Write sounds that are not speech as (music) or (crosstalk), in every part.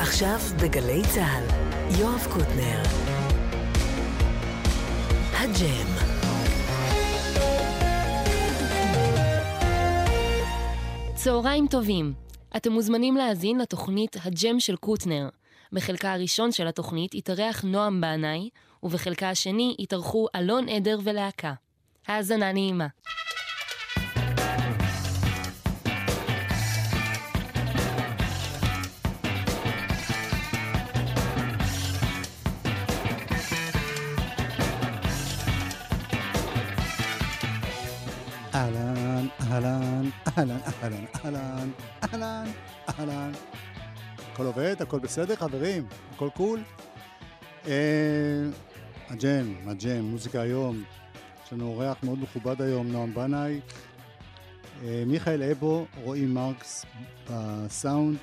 עכשיו בגלי צה"ל, יואב קוטנר. הג'ם. צהריים טובים. אתם מוזמנים להאזין לתוכנית הג'ם של קוטנר. בחלקה הראשון של התוכנית התארח נועם בנאי, ובחלקה השני התארחו אלון עדר ולהקה. האזנה נעימה. אהלן, אהלן, אהלן, אהלן, אהלן. הכל עובד? הכל בסדר, חברים? הכל קול? אה, הג'ם, הג'ם, מוזיקה היום. יש לנו אורח מאוד מכובד היום, נועם בנאי. אה, מיכאל אבו, רועי מרקס בסאונד,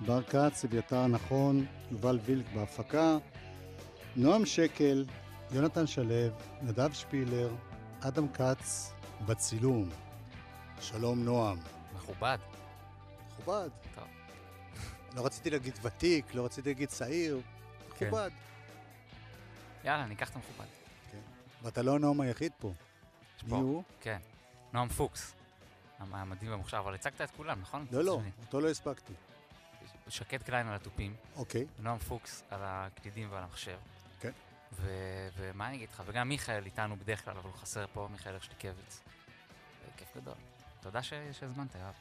בר כץ, אביתר נכון, יובל וילק בהפקה, נועם שקל, יונתן שלו, נדב שפילר, אדם כץ בצילום. שלום נועם. מכובד. מכובד. טוב. לא רציתי להגיד ותיק, לא רציתי להגיד צעיר. כן. מכובד. יאללה, ניקח את המכובד. כן. ואתה לא הנועם היחיד פה. יש מי הוא? כן. נועם פוקס. המ- המדהים והמוכשר, אבל הצגת את כולם, נכון? לא, לא. אותו לא הספקתי. שקד קליין על התופים, אוקיי. נועם פוקס על הקלידים ועל המחשב. כן. ו- ומה אני אגיד לך? וגם מיכאל איתנו בדרך כלל, אבל הוא חסר פה, מיכאל הרשליקביץ. כיף גדול. תודה שהזמנת, יואב.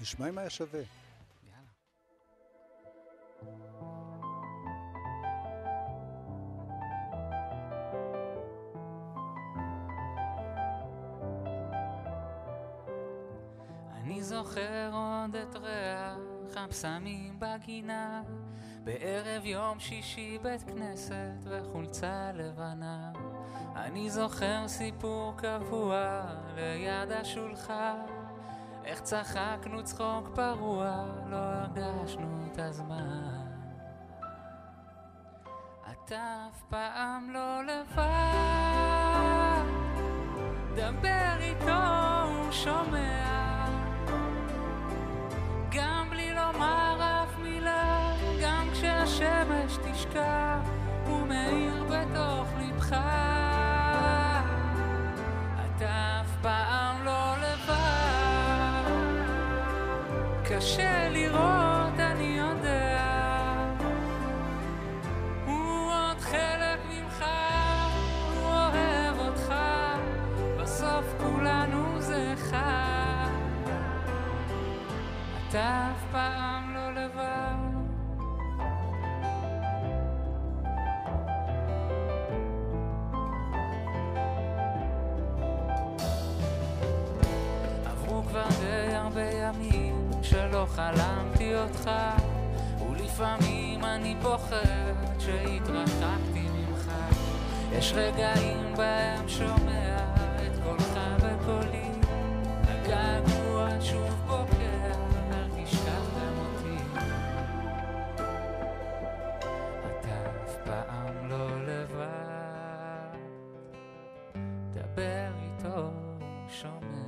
נשמע אם היה שווה. אני זוכר עוד את ריח הבשמים בגינה בערב יום שישי בית כנסת וחולצה לבנה אני זוכר סיפור קבוע ליד השולחן איך צחקנו צחוק פרוע, לא הרגשנו את הזמן. אתה אף פעם לא לבד, דבר איתו, הוא שומע. קשה לראות, אני יודע. הוא עוד חלק ממך, הוא אוהב אותך, בסוף כולנו זה אחד. אתה אף פעם לא לבד. כבר די הרבה ימים שלא חלמתי אותך ולפעמים אני פוחד שהתרחקתי ממך יש רגעים בהם שומע את קולך בקולי הגעגוע שוב בוקע אל תשכח גם אותי אתה אף פעם לא לבד דבר איתו, שומע.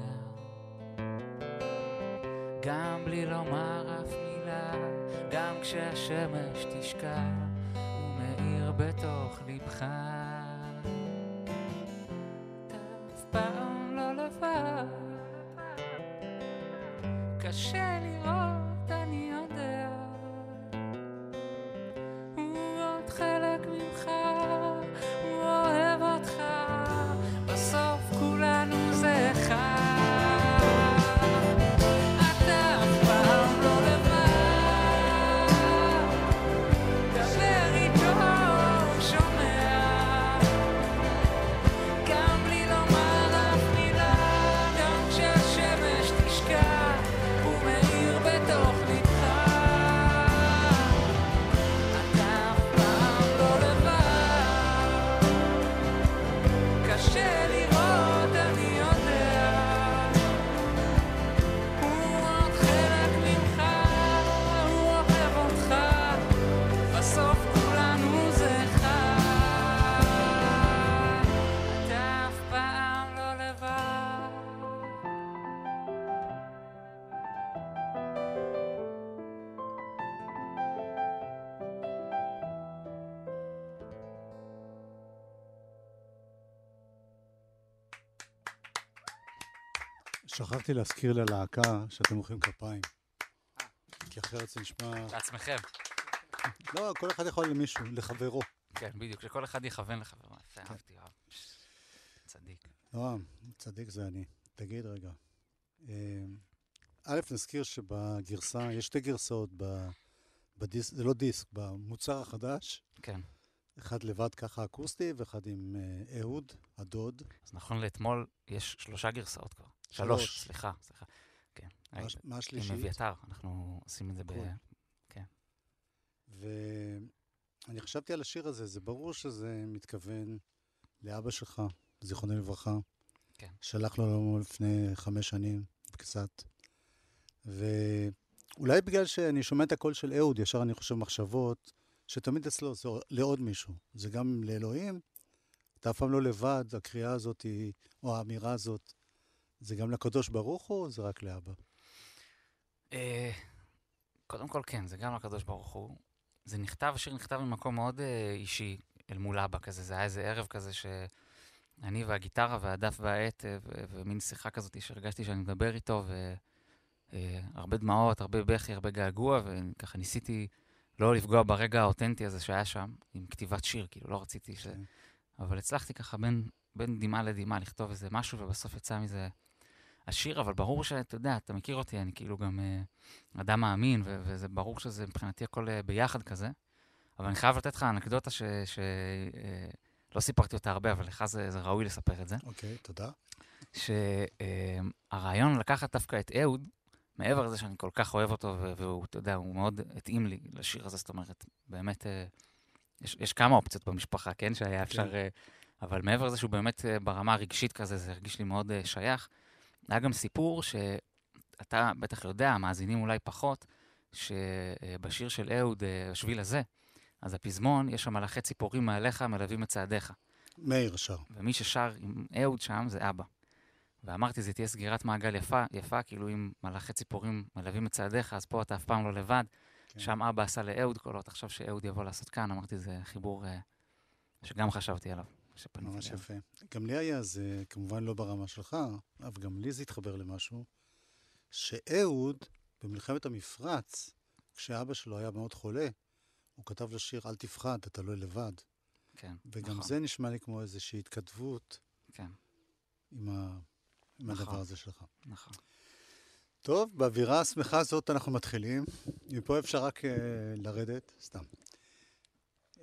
גם בלי לומר אף מילה, גם כשהשמש תשקע, הוא מאיר בתוך ליבך. שכחתי להזכיר ללהקה שאתם מוחאים כפיים. כי אחרת זה נשמע... לעצמכם. לא, כל אחד יכול למישהו, לחברו. כן, בדיוק, שכל אחד יכוון לחברו. יפה, כן. אהבתי, אהב. צדיק. נועם, צדיק זה אני. תגיד רגע. אה, א', נזכיר שבגרסה, יש שתי גרסאות בדיסק, זה לא דיסק, במוצר החדש. כן. אחד לבד ככה אקוסטי, ואחד עם אה, אהוד, הדוד. אז נכון לאתמול יש שלושה גרסאות כבר. שלוש. סליחה, סליחה. כן. מה מה עם השלישית? אביתר, אנחנו עושים את זה ב... קול. ואני חשבתי על השיר הזה, זה ברור שזה מתכוון לאבא שלך, זיכרונו לברכה. כן. שלח לו לפני חמש שנים, קצת. ואולי בגלל שאני שומע את הקול של אהוד, ישר אני חושב מחשבות, שתמיד אצלו זה לעוד מישהו. זה גם לאלוהים, אתה אף פעם לא לבד, הקריאה הזאת, היא- או האמירה הזאת, זה גם לקדוש ברוך הוא, או זה רק לאבא? אה, קודם כל, כן, זה גם לקדוש ברוך הוא. זה נכתב, השיר נכתב ממקום מאוד אה, אישי אל מול אבא כזה. זה היה איזה ערב כזה שאני והגיטרה והדף והעט, אה, ומין שיחה כזאת שהרגשתי שאני מדבר איתו, והרבה דמעות, הרבה בכי, הרבה געגוע, וככה ניסיתי לא לפגוע ברגע האותנטי הזה שהיה שם, עם כתיבת שיר, כאילו, לא רציתי ש... כן. אבל הצלחתי ככה בין, בין דמעה לדמעה לכתוב איזה משהו, ובסוף יצא מזה השיר, אבל ברור שאתה יודע, אתה מכיר אותי, אני כאילו גם אה, אדם מאמין, ו- וזה ברור שזה מבחינתי הכל אה, ביחד כזה. אבל אני חייב לתת לך אנקדוטה ש... ש אה, סיפרתי אותה הרבה, אבל לך זה, זה ראוי לספר את זה. אוקיי, תודה. שהרעיון לקחת דווקא את אהוד, מעבר לזה שאני כל כך אוהב אותו, והוא, אתה יודע, הוא מאוד התאים לי לשיר הזה, זאת אומרת, באמת, יש, יש כמה אופציות במשפחה, כן, שהיה אפשר... כן. אבל מעבר לזה שהוא באמת ברמה הרגשית כזה, זה הרגיש לי מאוד שייך. היה גם סיפור שאתה בטח יודע, המאזינים אולי פחות, שבשיר של אהוד, אה, השביל הזה, אז הפזמון, יש שם מלאכי ציפורים מעליך מלווים את צעדיך. מאיר שר. ומי ששר עם אהוד שם זה אבא. ואמרתי, זה תהיה סגירת מעגל יפה, יפה, כאילו אם מלאכי ציפורים מלווים את צעדיך, אז פה אתה אף פעם לא לבד. כן. שם אבא עשה לאהוד קולות, עכשיו שאהוד יבוא לעשות כאן, אמרתי, זה חיבור אה, שגם חשבתי עליו. כשפניתי ממש. יפה. גם לי היה זה, כמובן לא ברמה שלך, אבל גם לי זה התחבר למשהו, שאהוד, במלחמת המפרץ, כשאבא שלו היה מאוד חולה, הוא כתב לשיר "אל תפחד, אתה לא לבד". כן, וגם נכון, זה נשמע לי כמו איזושהי התכתבות כן, עם, ה... עם נכון. הדבר הזה שלך. נכון. טוב, באווירה השמחה הזאת אנחנו מתחילים. מפה אפשר רק uh, לרדת, סתם.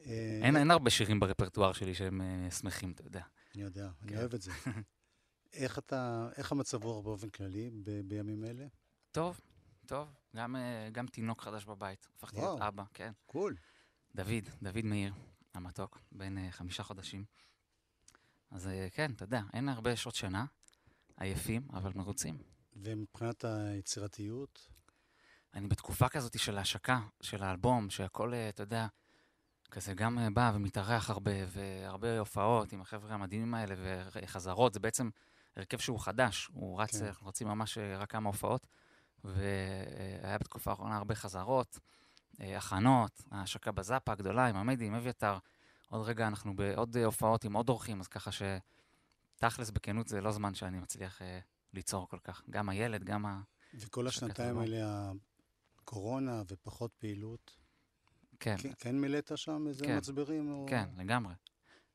אה, אין אין הרבה שירים ברפרטואר שלי שהם אה, שמחים, אתה יודע. אני יודע, אני כן. אוהב את זה. (laughs) איך אתה, איך המצב רוח באופן כללי ב- בימים אלה? טוב, טוב, גם, אה, גם תינוק חדש בבית, הפכתי להיות. אבא, כן. קול. דוד, דוד מאיר, המתוק, בן חמישה חודשים. אז כן, אתה יודע, אין הרבה שעות שינה, עייפים, אבל מרוצים. ומבחינת היצירתיות, אני בתקופה כזאת של ההשקה, של האלבום, שהכל, אתה יודע, כזה גם uh, בא ומתארח הרבה, והרבה הופעות עם החבר'ה המדהימים האלה, וחזרות, זה בעצם הרכב שהוא חדש, הוא רץ, כן. אנחנו רצים ממש uh, רק כמה הופעות, והיה בתקופה האחרונה הרבה חזרות, אה, הכנות, ההשקה בזאפה הגדולה עם המדי, עם אביתר. עוד רגע אנחנו בעוד אה, הופעות עם עוד אורחים, אז ככה שתכלס, בכנות, זה לא זמן שאני מצליח אה, ליצור כל כך. גם הילד, גם ה... וכל השנתיים. האלה, הקורונה ופחות פעילות, כן, כן- כן מילאת שם איזה כן. מצברים? או- כן, לגמרי.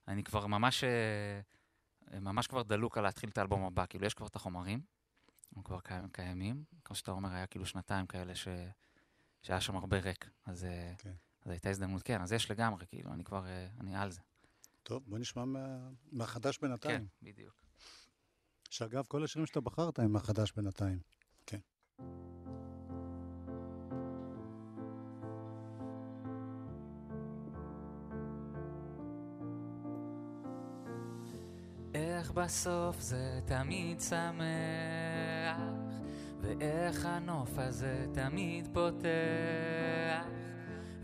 אני כבר ממש, אה, ממש כבר דלוק על להתחיל את האלבום הבא. כאילו, יש כבר את החומרים, הם כבר קיימים, קיימים. כמו שאתה אומר, היה כאילו שנתיים כאלה ש... שהיה שם הרבה ריק. אז, אה, כן. אז הייתה הזדמנות, כן, אז יש לגמרי, כאילו, אני כבר, אה, אני על זה. טוב, בוא נשמע מה- מהחדש בינתיים. כן, בדיוק. שאגב, כל השירים שאתה בחרת הם מהחדש בינתיים. כן. איך בסוף זה תמיד שמח, ואיך הנוף הזה תמיד פותח,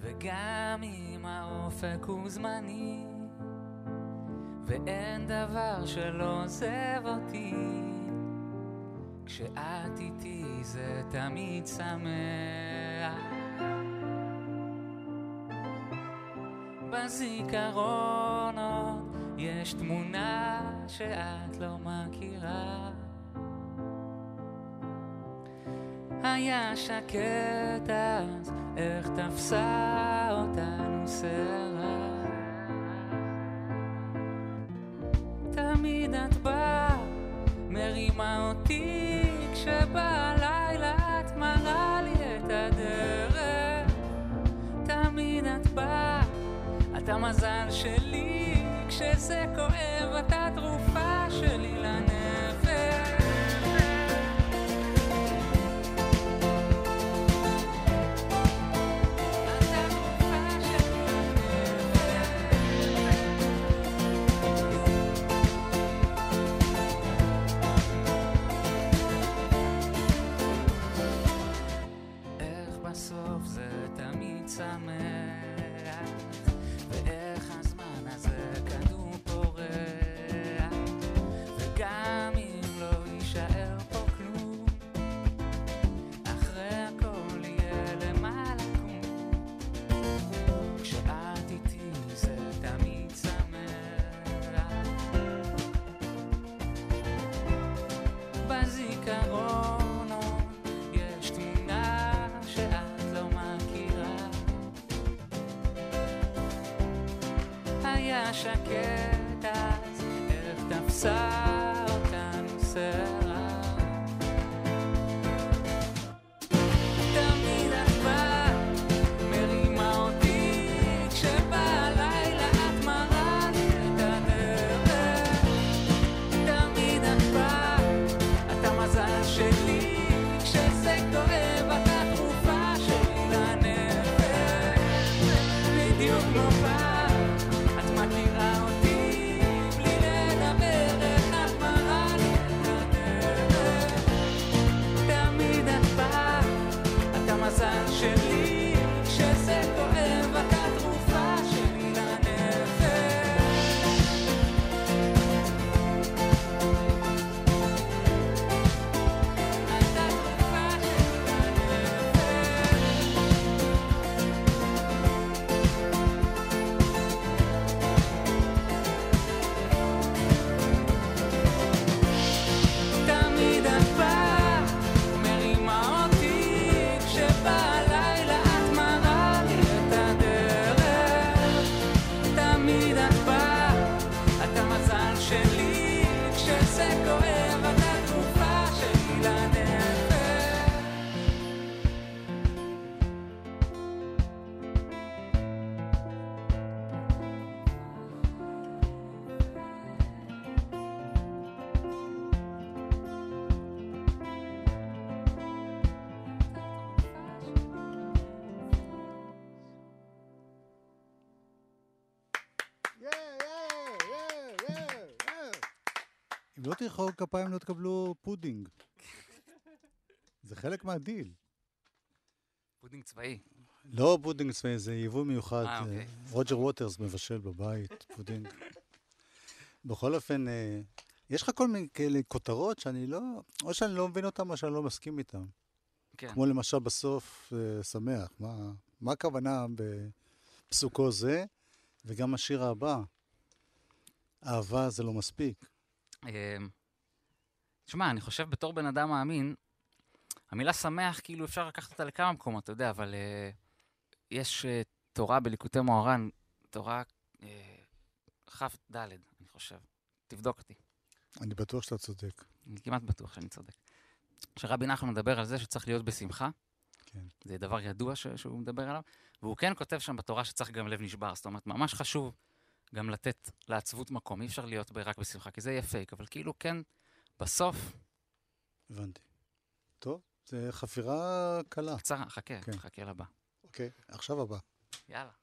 וגם אם האופק הוא זמני, ואין דבר שלא עוזב אותי, כשאת איתי זה תמיד שמח. בזיכרונות יש תמונה שאת לא מכירה היה שקט אז, איך תפסה אותנו סערה. תמיד את באה, מרימה אותי, כשבלילה את מראה לי את הדרך. תמיד את באה, את המזל שלי, כשזה כואב את התרופה שלי לנפש. בסוף זה תמיד שמח, ואיך הזמן na zeca do porão. אם לא תמחאו כפיים לא תקבלו פודינג. זה חלק מהדיל. פודינג צבאי. לא פודינג צבאי, זה יבוא מיוחד. אה, אוקיי. רוג'ר ווטרס מבשל בבית, פודינג. בכל אופן, אה, יש לך כל מיני כאלה כותרות שאני לא, או שאני לא מבין אותן או שאני לא מסכים איתן. כן. כמו למשל בסוף אה, שמח. מה, מה הכוונה בפסוקו זה, וגם השיר הבא, אהבה זה לא מספיק. אמ, תשמע, אני חושב בתור בן אדם מאמין, המילה שמח, כאילו אפשר לקחת אותה לכמה מקומות, אתה יודע, אבל אה, יש אה, תורה בליקוטי מוהר"ן, תורה אה, כ"ד, אני חושב. תבדוק אותי. אני בטוח שאתה צודק. אני כמעט בטוח שאני צודק. שרבי נחמן מדבר על זה שצריך להיות בשמחה, כן. זה דבר ידוע ש- שהוא מדבר עליו, והוא כן כותב שם בתורה שצריך גם לב נשבר, זאת אומרת, ממש חשוב גם לתת לעצבות מקום, אי אפשר להיות רק בשמחה, כי זה יהיה פייק, אבל כאילו כן, בסוף, הבנתי. טוב, זה חפירה קלה. קצרה, חכה, כן. חכה לבא. אוקיי, עכשיו הבא. יאללה.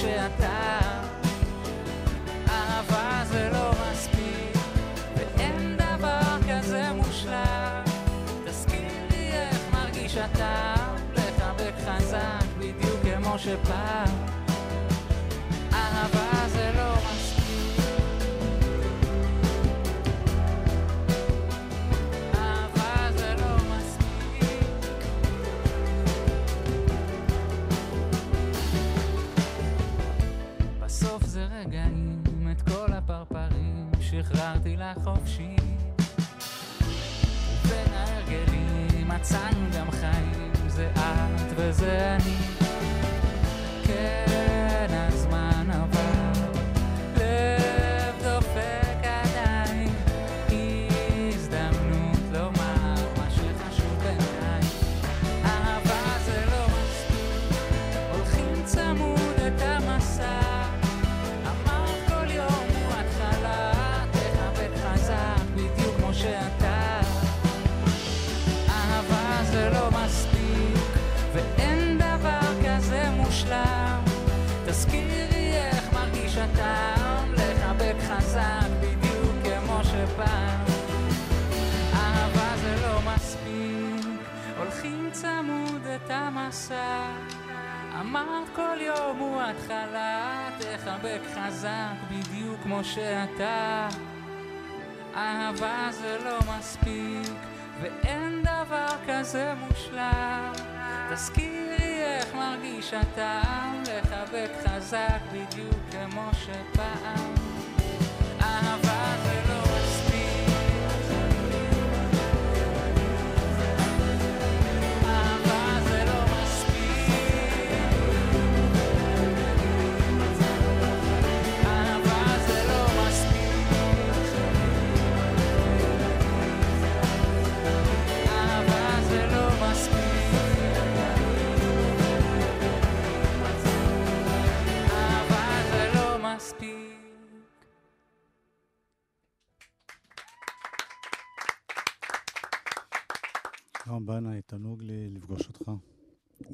שאתה אהבה זה לא מספיק ואין דבר כזה מושלם. תזכיר לי איך מרגיש אתה לחבק חזק בדיוק כמו שפעם. בסוף זה רגעים, את כל הפרפרים, שחררתי לחופשי. בין ההרגלים מצאנו גם חיים, זה את וזה אני. את המסע. אמרת כל יום הוא התחלה, תחבק חזק בדיוק כמו שאתה. אהבה זה לא מספיק, ואין דבר כזה מושלם. תזכירי איך מרגיש הטעם, לחבק חזק בדיוק כמו שפעם.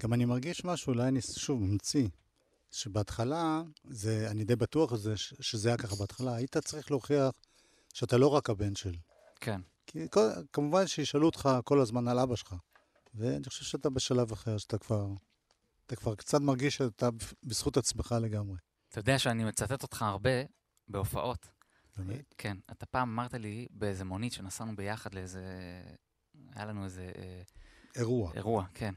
גם אני מרגיש משהו, אולי אני שוב ממציא, שבהתחלה, זה, אני די בטוח זה, ש- שזה היה ככה בהתחלה, היית צריך להוכיח שאתה לא רק הבן של. כן. כי כל, כמובן שישאלו אותך כל הזמן על אבא שלך. ואני חושב שאתה בשלב אחר, שאתה כבר, אתה כבר קצת מרגיש שאתה בזכות עצמך לגמרי. אתה יודע שאני מצטט אותך הרבה בהופעות. באמת? כן. אתה פעם אמרת לי באיזה מונית שנסענו ביחד לאיזה... היה לנו איזה אה, אירוע. אירוע, כן.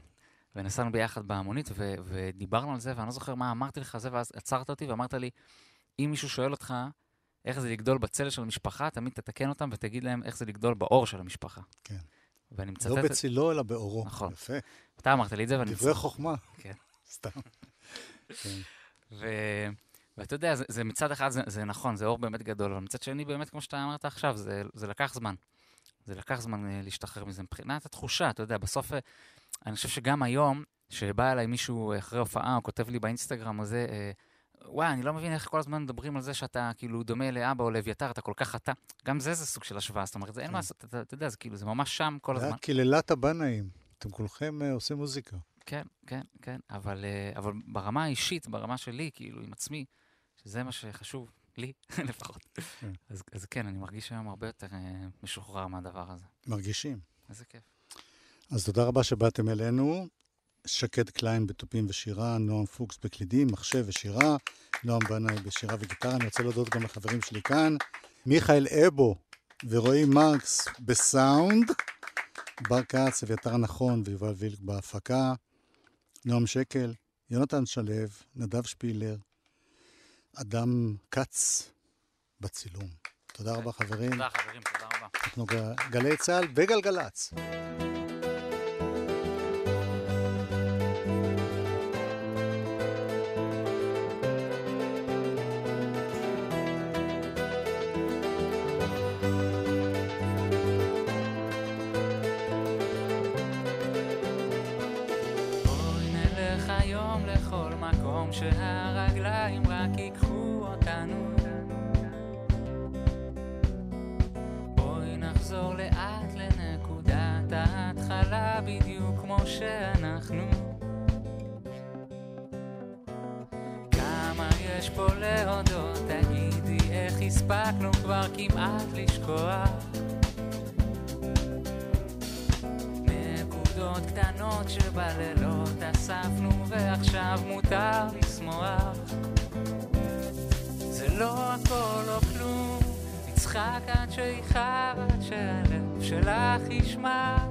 ונסענו ביחד במונית, ו- ודיברנו על זה, ואני לא זוכר מה אמרתי לך זה, ואז עצרת אותי ואמרת לי, אם מישהו שואל אותך איך זה לגדול בצל של המשפחה, תמיד תתקן אותם ותגיד להם איך זה לגדול באור של המשפחה. כן. ואני מצטט... לא בצילו, אלא באורו. נכון. יפה. אתה אמרת לי את זה, ואני דברי חוכמה. כן. סתם. כן. ו... ואתה יודע, זה, זה מצד אחד זה, זה נכון, זה אור באמת גדול, אבל מצד שני, באמת, כמו שאתה אמרת עכשיו, זה, זה לקח זמן. זה לקח זמן אה, להשתחרר מזה. מבחינת התחושה, אתה יודע, בסוף, אה, אני חושב שגם היום, שבא אליי מישהו אחרי הופעה, או כותב לי באינסטגרם, או זה, אה, וואי, אני לא מבין איך כל הזמן מדברים על זה שאתה כאילו דומה לאבא או לאביתר, אתה כל כך אתה. גם זה זה סוג של השוואה, זאת אומרת, זה אין כן. מה לעשות, אתה, יודע, זה כאילו, זה ממש שם כל זה הזמן. היה קללת הבנאים. אתם כולכם אה, עושים מוזיקה. כן, כן, כן, אה, אבל ברמה האישית, ברמה שלי, כאילו, עם עצמי, שזה מה שחשוב לי, (laughs) לפחות. כן. אז, אז כן, אני מרגיש היום הרבה יותר אה, משוחרר מהדבר הזה. מרגישים. איזה כיף. אז תודה רבה שבאתם אלינו. שקד קליין בתופים ושירה, נועם פוקס בקלידים, מחשב ושירה, נועם בנאי בשירה וגיטרה. אני רוצה להודות גם לחברים שלי כאן, מיכאל אבו ורועי מרקס בסאונד, בר כץ, אביתר נכון ויובל וילק בהפקה, נועם שקל, יונתן שלו, נדב שפילר, אדם כץ בצילום. תודה רבה חברים. תודה, חברים, תודה רבה. אנחנו גלי צה"ל וגלגלצ. שאנחנו כמה יש פה להודות, תגידי איך הספקנו כבר כמעט לשכוח. נקודות קטנות שבלילות אספנו ועכשיו מותר לשמוח. זה לא הכל או כלום, נצחק עד שאיחר עד שהלב שלך ישמע.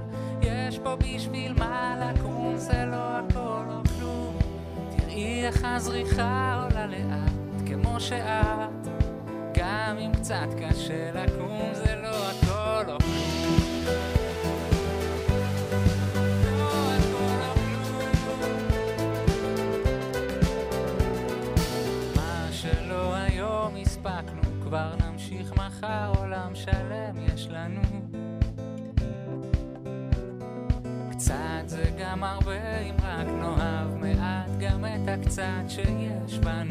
יש פה בשביל מה לקום זה לא הכל או כלום. תראי איך הזריחה עולה לאט כמו שאת. גם אם קצת קשה לקום זה לא הכל או כלום. לא כבר נ... aceeași, ba